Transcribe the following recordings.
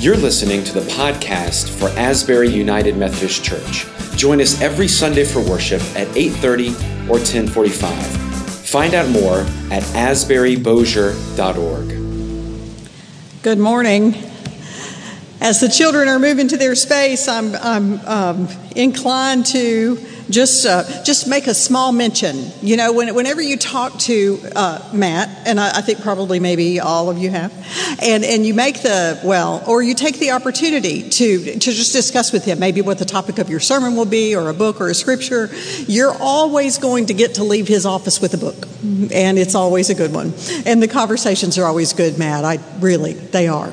You're listening to the podcast for Asbury United Methodist Church. Join us every Sunday for worship at 8:30 or 10:45. Find out more at asburybosier.org. Good morning. As the children are moving to their space, I'm, I'm um, inclined to just uh, just make a small mention. You know, when, whenever you talk to uh, Matt, and I, I, think probably maybe all of you have, and and you make the well, or you take the opportunity to to just discuss with him maybe what the topic of your sermon will be, or a book, or a scripture. You're always going to get to leave his office with a book, and it's always a good one. And the conversations are always good, Matt. I really they are,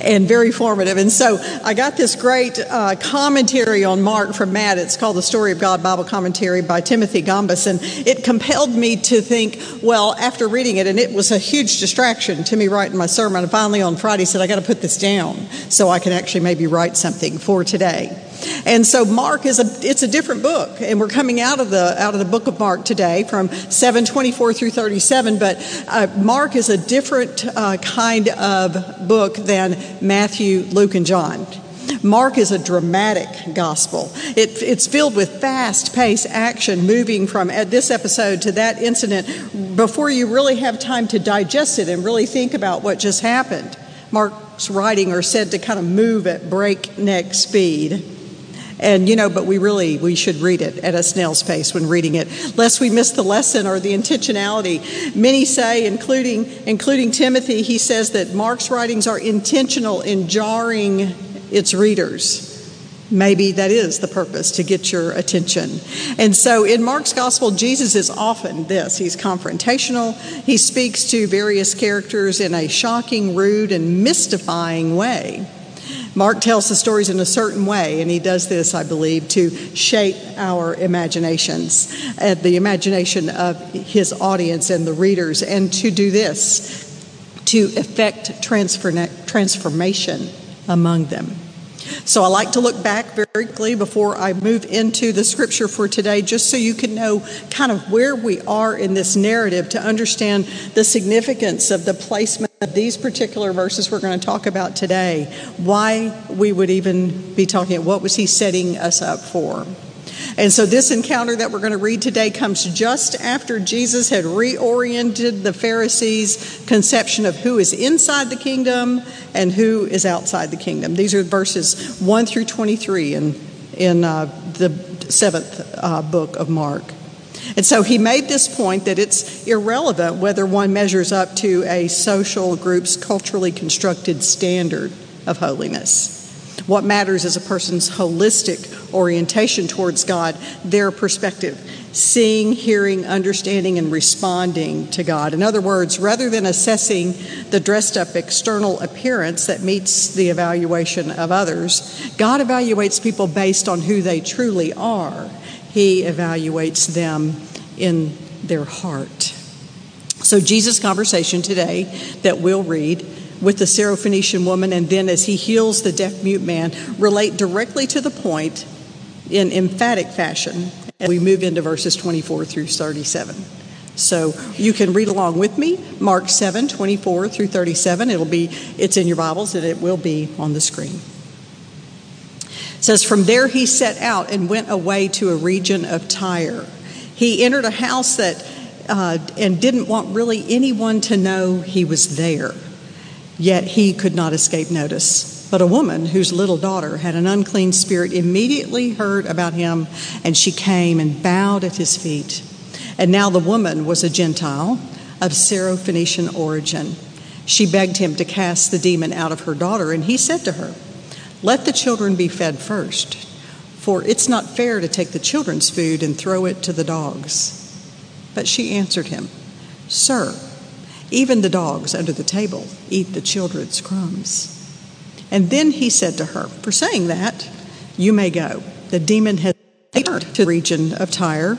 and very formative. And so I got this great uh, commentary on Mark from Matt. It's called the Story of God. Bible commentary by Timothy Gombis, and it compelled me to think, well, after reading it, and it was a huge distraction to me writing my sermon. And finally on Friday said, I got to put this down so I can actually maybe write something for today. And so Mark is a it's a different book, and we're coming out of the out of the book of Mark today from 724 through 37. But uh, Mark is a different uh, kind of book than Matthew, Luke, and John. Mark is a dramatic gospel. It, it's filled with fast paced action, moving from uh, this episode to that incident before you really have time to digest it and really think about what just happened. Mark's writing are said to kind of move at breakneck speed. And you know, but we really we should read it at a snail's pace when reading it, lest we miss the lesson or the intentionality. Many say, including including Timothy, he says that Mark's writings are intentional in jarring its readers. Maybe that is the purpose to get your attention. And so in Mark's gospel, Jesus is often this he's confrontational. He speaks to various characters in a shocking, rude, and mystifying way. Mark tells the stories in a certain way, and he does this, I believe, to shape our imaginations, uh, the imagination of his audience and the readers, and to do this, to effect transformation among them. So I like to look back very quickly before I move into the scripture for today, just so you can know kind of where we are in this narrative to understand the significance of the placement of these particular verses we're going to talk about today, why we would even be talking, what was he setting us up for. And so, this encounter that we're going to read today comes just after Jesus had reoriented the Pharisees' conception of who is inside the kingdom and who is outside the kingdom. These are verses 1 through 23 in, in uh, the seventh uh, book of Mark. And so he made this point that it's irrelevant whether one measures up to a social group's culturally constructed standard of holiness. What matters is a person's holistic orientation towards God, their perspective, seeing, hearing, understanding, and responding to God. In other words, rather than assessing the dressed up external appearance that meets the evaluation of others, God evaluates people based on who they truly are. He evaluates them in their heart. So, Jesus' conversation today that we'll read with the Syrophoenician woman, and then as he heals the deaf mute man, relate directly to the point in emphatic fashion as we move into verses 24 through 37. So you can read along with me, Mark 7, 24 through 37. It'll be, it's in your Bibles and it will be on the screen. It says, From there he set out and went away to a region of Tyre. He entered a house that, uh, and didn't want really anyone to know he was there. Yet he could not escape notice. But a woman whose little daughter had an unclean spirit immediately heard about him, and she came and bowed at his feet. And now the woman was a Gentile of Syrophoenician origin. She begged him to cast the demon out of her daughter, and he said to her, Let the children be fed first, for it's not fair to take the children's food and throw it to the dogs. But she answered him, Sir, even the dogs under the table eat the children's crumbs. And then he said to her, For saying that, you may go. The demon had returned to the region of Tyre,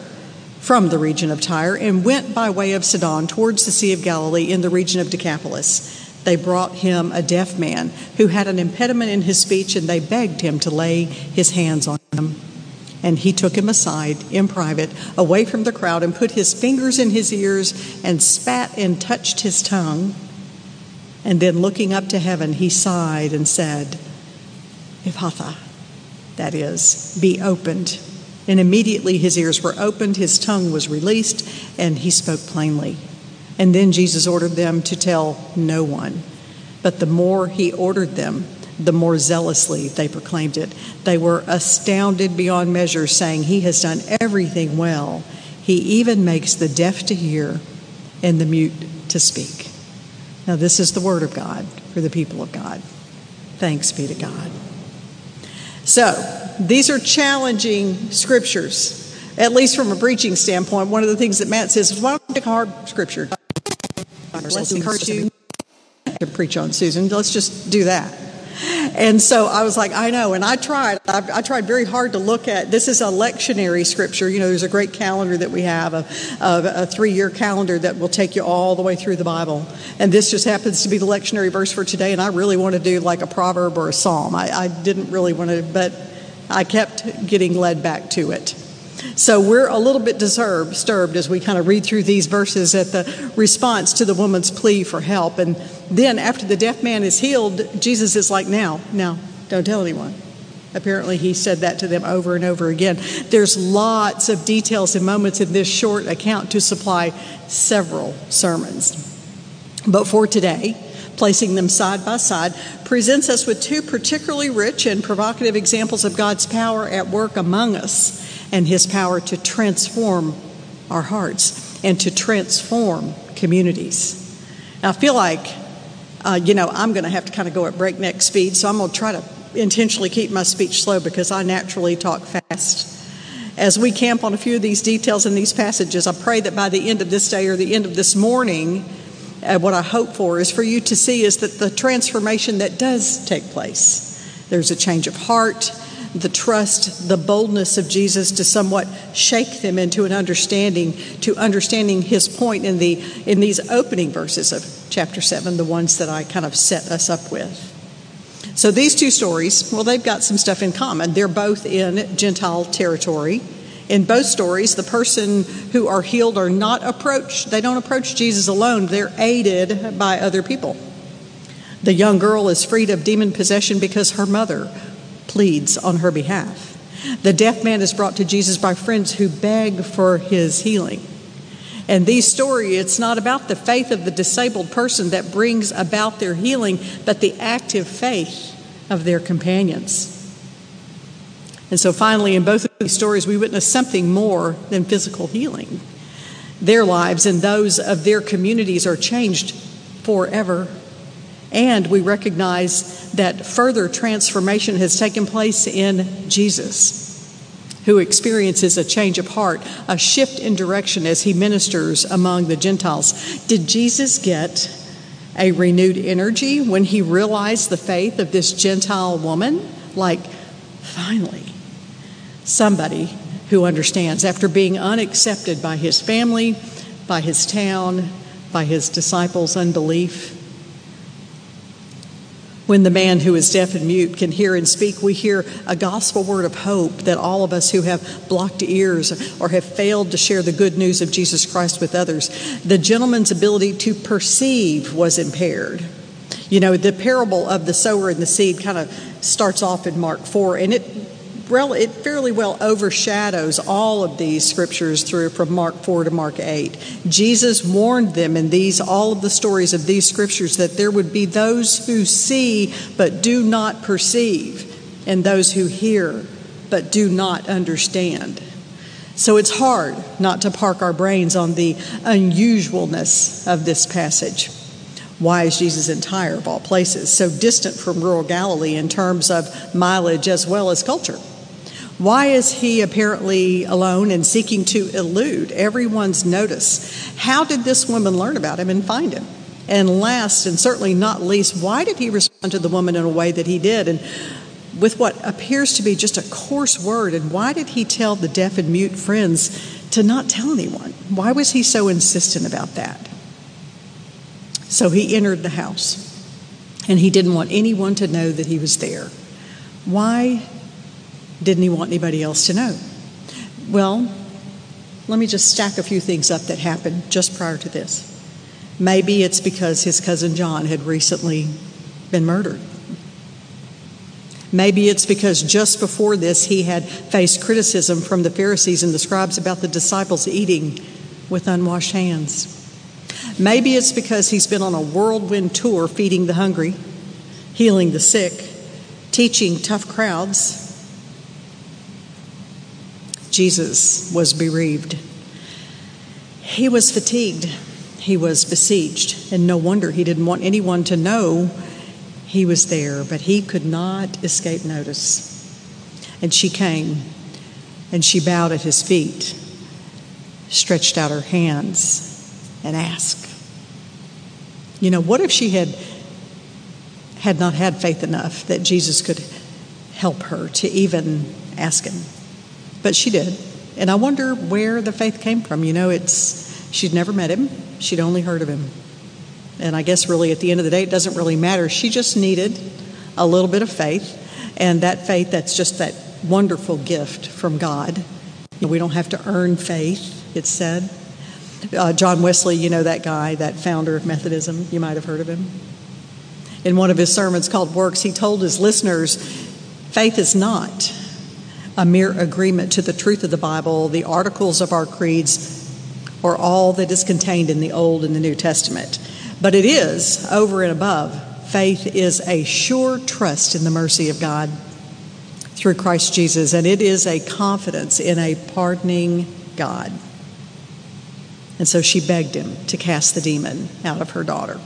from the region of Tyre, and went by way of Sidon towards the Sea of Galilee in the region of Decapolis. They brought him a deaf man who had an impediment in his speech, and they begged him to lay his hands on him. And he took him aside in private, away from the crowd, and put his fingers in his ears and spat and touched his tongue. And then looking up to heaven, he sighed and said, Ephphatha, that is, be opened. And immediately his ears were opened, his tongue was released, and he spoke plainly. And then Jesus ordered them to tell no one. But the more he ordered them, the more zealously they proclaimed it. They were astounded beyond measure, saying, He has done everything well. He even makes the deaf to hear and the mute to speak. Now, this is the word of God for the people of God. Thanks be to God. So, these are challenging scriptures, at least from a preaching standpoint. One of the things that Matt says is, why don't a hard scripture? Let's encourage you to preach on, Susan. Let's just do that. And so I was like, I know. And I tried. I, I, tried very hard to look at this is a lectionary scripture. You know, there's a great calendar that we have, a, a, a three year calendar that will take you all the way through the Bible. And this just happens to be the lectionary verse for today. And I really want to do like a proverb or a psalm. I, I didn't really want to, but I kept getting led back to it. So we're a little bit disturbed as we kind of read through these verses at the response to the woman's plea for help. And then after the deaf man is healed, Jesus is like, now, now, don't tell anyone. Apparently, he said that to them over and over again. There's lots of details and moments in this short account to supply several sermons. But for today, placing them side by side, presents us with two particularly rich and provocative examples of God's power at work among us and His power to transform our hearts and to transform communities. Now, I feel like, uh, you know, I'm going to have to kind of go at breakneck speed, so I'm going to try to intentionally keep my speech slow because I naturally talk fast. As we camp on a few of these details in these passages, I pray that by the end of this day or the end of this morning, uh, what I hope for is for you to see is that the transformation that does take place. There's a change of heart, the trust, the boldness of Jesus to somewhat shake them into an understanding, to understanding his point in the in these opening verses of chapter seven, the ones that I kind of set us up with. So these two stories, well, they've got some stuff in common. They're both in Gentile territory. In both stories, the person who are healed are not approached, they don't approach Jesus alone, they're aided by other people. The young girl is freed of demon possession because her mother pleads on her behalf. The deaf man is brought to Jesus by friends who beg for his healing. And these stories, it's not about the faith of the disabled person that brings about their healing, but the active faith of their companions. And so finally, in both of these stories, we witness something more than physical healing. Their lives and those of their communities are changed forever and we recognize that further transformation has taken place in Jesus, who experiences a change of heart, a shift in direction as he ministers among the Gentiles. Did Jesus get a renewed energy when he realized the faith of this Gentile woman? Like, finally, somebody who understands after being unaccepted by his family, by his town, by his disciples' unbelief when the man who is deaf and mute can hear and speak, we hear a gospel word of hope that all of us who have blocked ears or have failed to share the good news of Jesus Christ with others, the gentleman's ability to perceive was impaired. You know, the parable of the sower and the seed kind of starts off in Mark 4, and it it fairly well overshadows all of these scriptures through from Mark 4 to Mark 8. Jesus warned them in these all of the stories of these scriptures that there would be those who see but do not perceive and those who hear but do not understand. So it's hard not to park our brains on the unusualness of this passage. Why is Jesus in Tyre, of all places, so distant from rural Galilee in terms of mileage as well as culture? Why is he apparently alone and seeking to elude everyone's notice? How did this woman learn about him and find him? And last, and certainly not least, why did he respond to the woman in a way that he did? And with what appears to be just a coarse word, and why did he tell the deaf and mute friends to not tell anyone? Why was he so insistent about that? So he entered the house, and he didn't want anyone to know that he was there. Why didn't he want anybody else to know? Well, let me just stack a few things up that happened just prior to this. Maybe it's because his cousin John had recently been murdered. Maybe it's because just before this he had faced criticism from the Pharisees and the scribes about the disciples eating with unwashed hands. Maybe it's because he's been on a whirlwind tour feeding the hungry, healing the sick, teaching tough crowds. Jesus was bereaved. He was fatigued. He was besieged. And no wonder he didn't want anyone to know he was there, but he could not escape notice. And she came and she bowed at his feet, stretched out her hands, and asked, You know, what if she had had not had faith enough that Jesus could help her to even ask him? But she did. And I wonder where the faith came from. You know, it's she'd never met him, she'd only heard of him. And I guess really at the end of the day, it doesn't really matter. She just needed a little bit of faith, and that faith that's just that wonderful gift from God. We don't have to earn faith, it's said. Uh, John Wesley, you know that guy, that founder of Methodism, you might have heard of him. In one of his sermons called Works, he told his listeners faith is not a mere agreement to the truth of the Bible, the articles of our creeds, or all that is contained in the Old and the New Testament. But it is, over and above, faith is a sure trust in the mercy of God through Christ Jesus, and it is a confidence in a pardoning God. And so she begged him to cast the demon out of her daughter.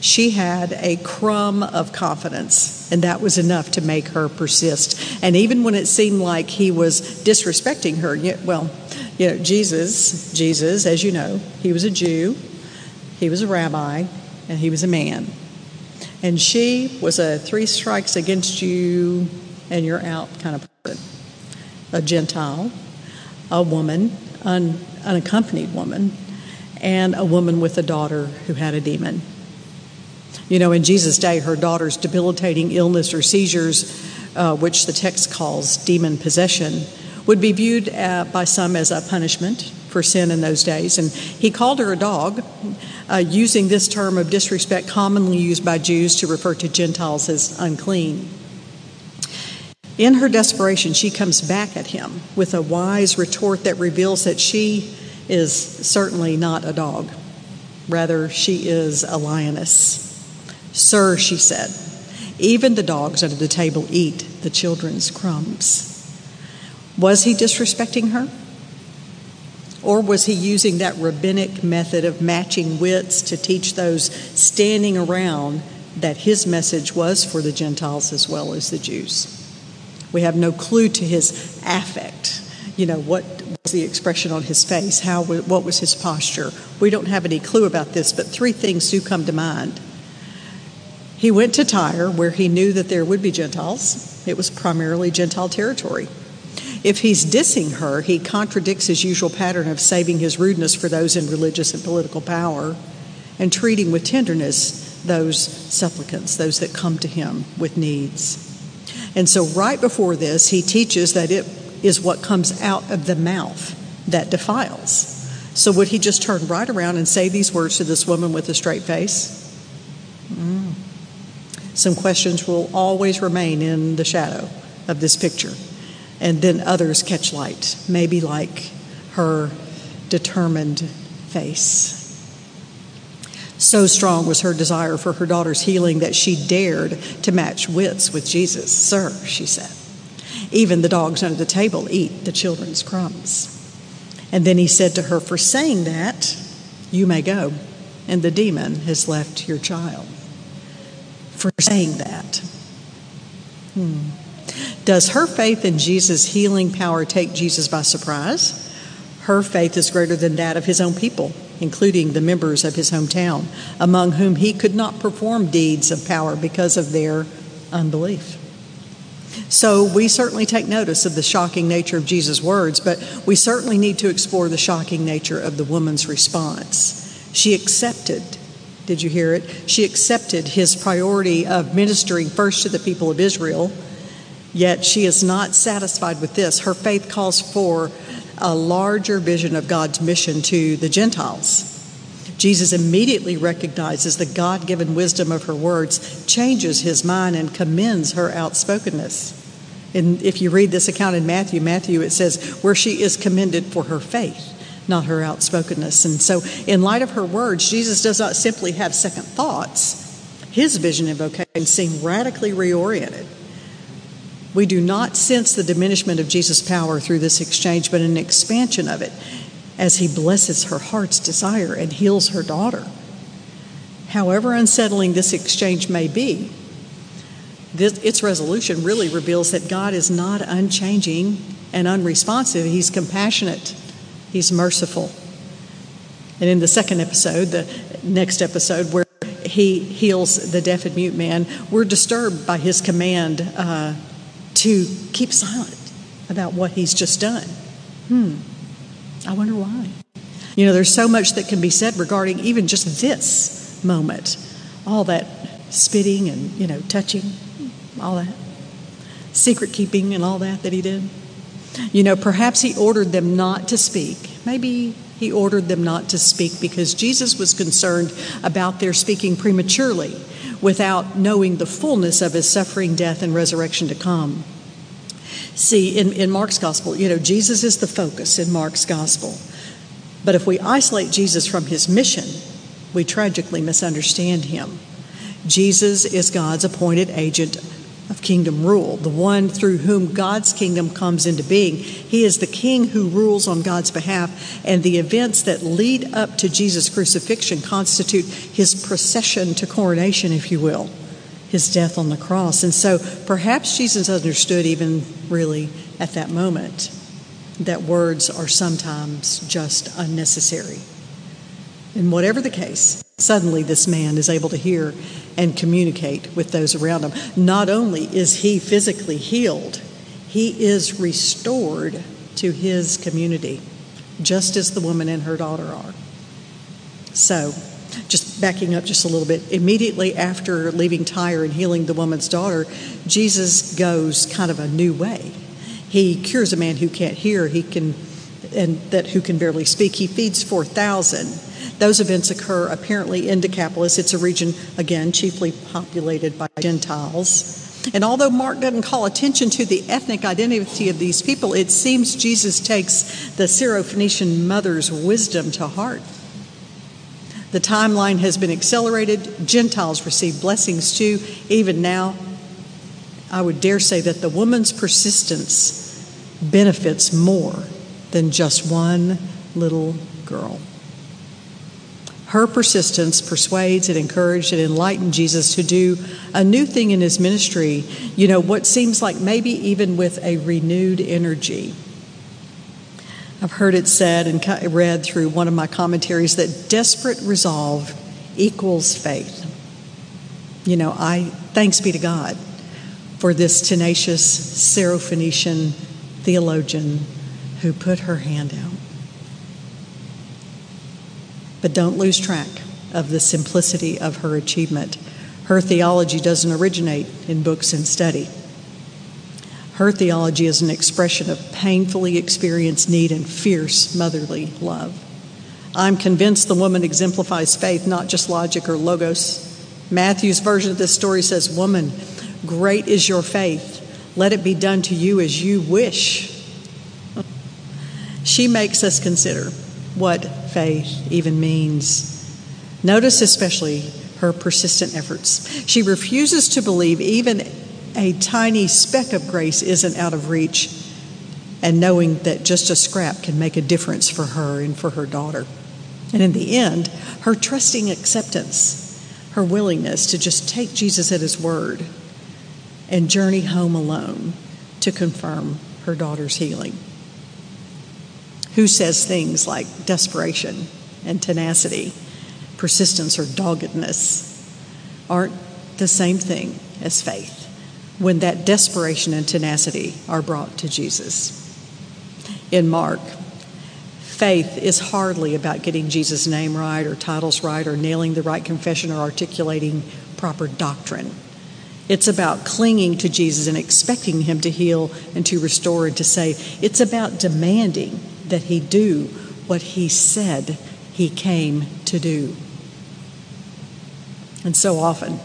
She had a crumb of confidence, and that was enough to make her persist. And even when it seemed like he was disrespecting her, well, you know, Jesus, Jesus, as you know, he was a Jew. He was a rabbi and he was a man. And she was a three strikes against you and you're out kind of person. A Gentile, a woman, an unaccompanied woman, and a woman with a daughter who had a demon. You know, in Jesus' day, her daughter's debilitating illness or seizures, uh, which the text calls demon possession, would be viewed uh, by some as a punishment for sin in those days. And he called her a dog, uh, using this term of disrespect commonly used by Jews to refer to Gentiles as unclean. In her desperation, she comes back at him with a wise retort that reveals that she is certainly not a dog. Rather, she is a lioness. Sir, she said, even the dogs under the table eat the children's crumbs. Was he disrespecting her? Or was he using that rabbinic method of matching wits to teach those standing around that his message was for the Gentiles as well as the Jews? We have no clue to his affect. You know, what was the expression on his face? How, what was his posture? We don't have any clue about this, but three things do come to mind. He went to Tyre, where he knew that there would be Gentiles. It was primarily Gentile territory. If he's dissing her, he contradicts his usual pattern of saving his rudeness for those in religious and political power and treating with tenderness those supplicants, those that come to him with needs. And so, right before this, he teaches that it is what comes out of the mouth that defiles. So, would he just turn right around and say these words to this woman with a straight face? Mm. Some questions will always remain in the shadow of this picture and then others catch light, maybe like her determined face. So strong was her desire for her daughter's healing that she dared to match wits with Jesus. Sir, she said, even the dogs under the table eat the children's crumbs. And then he said to her, For saying that, you may go, and the demon has left your child. For saying that. Hmm. Does her faith in Jesus' healing power take Jesus by surprise? Her faith is greater than that of his own people, including the members of his hometown, among whom he could not perform deeds of power because of their unbelief. So we certainly take notice of the shocking nature of Jesus' words, but we certainly need to explore the shocking nature of the woman's response. She accepted, did you hear it? She accepted his priority of ministering first to the people of Israel Yet she is not satisfied with this. Her faith calls for a larger vision of God's mission to the Gentiles. Jesus immediately recognizes the God given wisdom of her words, changes his mind, and commends her outspokenness. And if you read this account in Matthew, Matthew, it says, where she is commended for her faith, not her outspokenness. And so, in light of her words, Jesus does not simply have second thoughts, his vision and vocation seem radically reoriented. We do not sense the diminishment of Jesus' power through this exchange, but an expansion of it as he blesses her heart's desire and heals her daughter. However unsettling this exchange may be, this, its resolution really reveals that God is not unchanging and unresponsive. He's compassionate, He's merciful. And in the second episode, the next episode, where he heals the deaf and mute man, we're disturbed by his command uh, to keep silent about what he's just done. Hmm, I wonder why. You know, there's so much that can be said regarding even just this moment. All that spitting and, you know, touching, all that. Secret keeping and all that that he did. You know, perhaps he ordered them not to speak. Maybe he ordered them not to speak because Jesus was concerned about their speaking prematurely without knowing the fullness of his suffering, death, and resurrection to come. See, in, in Mark's gospel, you know, Jesus is the focus in Mark's gospel. But if we isolate Jesus from his mission, we tragically misunderstand him. Jesus is God's appointed agent of kingdom rule, the one through whom God's kingdom comes into being. He is the king who rules on God's behalf, and the events that lead up to Jesus' crucifixion constitute his procession to coronation, if you will, his death on the cross. And so perhaps Jesus understood, even really at that moment, that words are sometimes just unnecessary. And whatever the case, suddenly this man is able to hear and communicate with those around him. Not only is he physically healed, he is restored to his community, just as the woman and her daughter are. So, just backing up just a little bit, immediately after leaving Tyre and healing the woman's daughter, Jesus goes kind of a new way. He cures a man who can't hear, he can and that who can barely speak. He feeds 4,000 those events occur apparently in Decapolis. It's a region, again, chiefly populated by Gentiles. And although Mark doesn't call attention to the ethnic identity of these people, it seems Jesus takes the Syrophoenician mother's wisdom to heart. The timeline has been accelerated. Gentiles receive blessings too. Even now, I would dare say that the woman's persistence benefits more than just one little girl. Her persistence persuades and encouraged and enlightened Jesus to do a new thing in his ministry, you know, what seems like maybe even with a renewed energy. I've heard it said and read through one of my commentaries that desperate resolve equals faith. You know, I thanks be to God for this tenacious Syrophoenician theologian who put her hand out. But don't lose track of the simplicity of her achievement. Her theology doesn't originate in books and study. Her theology is an expression of painfully experienced need and fierce motherly love. I'm convinced the woman exemplifies faith, not just logic or logos. Matthew's version of this story says, Woman, great is your faith. Let it be done to you as you wish. She makes us consider what faith even means. Notice especially her persistent efforts. She refuses to believe even a tiny speck of grace isn't out of reach, and knowing that just a scrap can make a difference for her and for her daughter. And in the end, her trusting acceptance, her willingness to just take Jesus at his word and journey home alone to confirm her daughter's healing who says things like desperation and tenacity, persistence or doggedness aren't the same thing as faith when that desperation and tenacity are brought to Jesus. In Mark, faith is hardly about getting Jesus' name right or titles right or nailing the right confession or articulating proper doctrine. It's about clinging to Jesus and expecting Him to heal and to restore and to save. It's about demanding that he do what he said he came to do. And so often,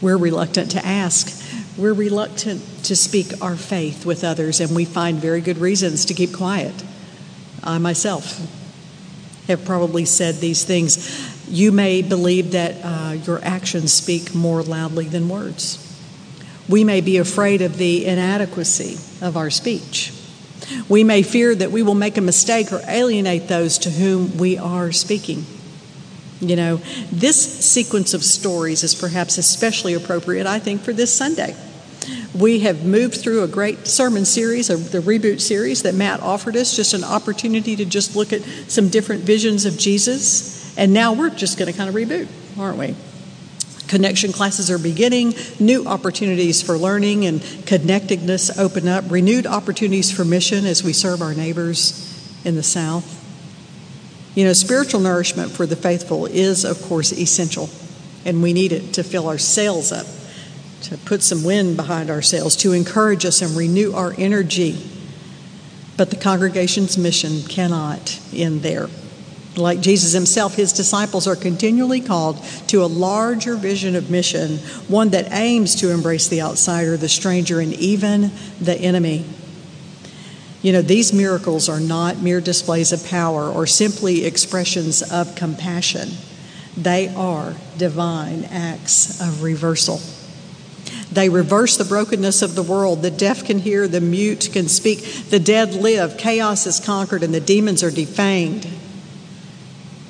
we're reluctant to ask. We're reluctant to speak our faith with others, and we find very good reasons to keep quiet. I myself have probably said these things. You may believe that uh, your actions speak more loudly than words. We may be afraid of the inadequacy of our speech. We may fear that we will make a mistake or alienate those to whom we are speaking. You know, this sequence of stories is perhaps especially appropriate, I think, for this Sunday. We have moved through a great sermon series, the reboot series that Matt offered us, just an opportunity to just look at some different visions of Jesus. And now we're just going to kind of reboot, aren't we? Connection classes are beginning, new opportunities for learning and connectedness open up, renewed opportunities for mission as we serve our neighbors in the South. You know, spiritual nourishment for the faithful is, of course, essential, and we need it to fill our sails up, to put some wind behind our sails, to encourage us and renew our energy. But the congregation's mission cannot end there. Like Jesus himself, his disciples are continually called to a larger vision of mission, one that aims to embrace the outsider, the stranger, and even the enemy. You know, these miracles are not mere displays of power or simply expressions of compassion. They are divine acts of reversal. They reverse the brokenness of the world. The deaf can hear, the mute can speak, the dead live, chaos is conquered, and the demons are defanged.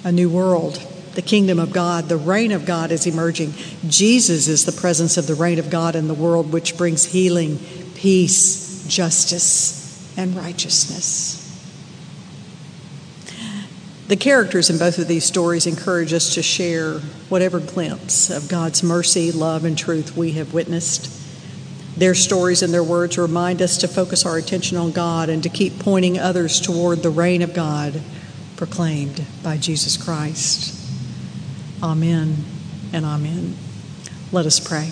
A new world, the kingdom of God, the reign of God is emerging. Jesus is the presence of the reign of God in the world, which brings healing, peace, justice, and righteousness. The characters in both of these stories encourage us to share whatever glimpse of God's mercy, love, and truth we have witnessed. Their stories and their words remind us to focus our attention on God and to keep pointing others toward the reign of God proclaimed by Jesus Christ. Amen and amen. Let us pray.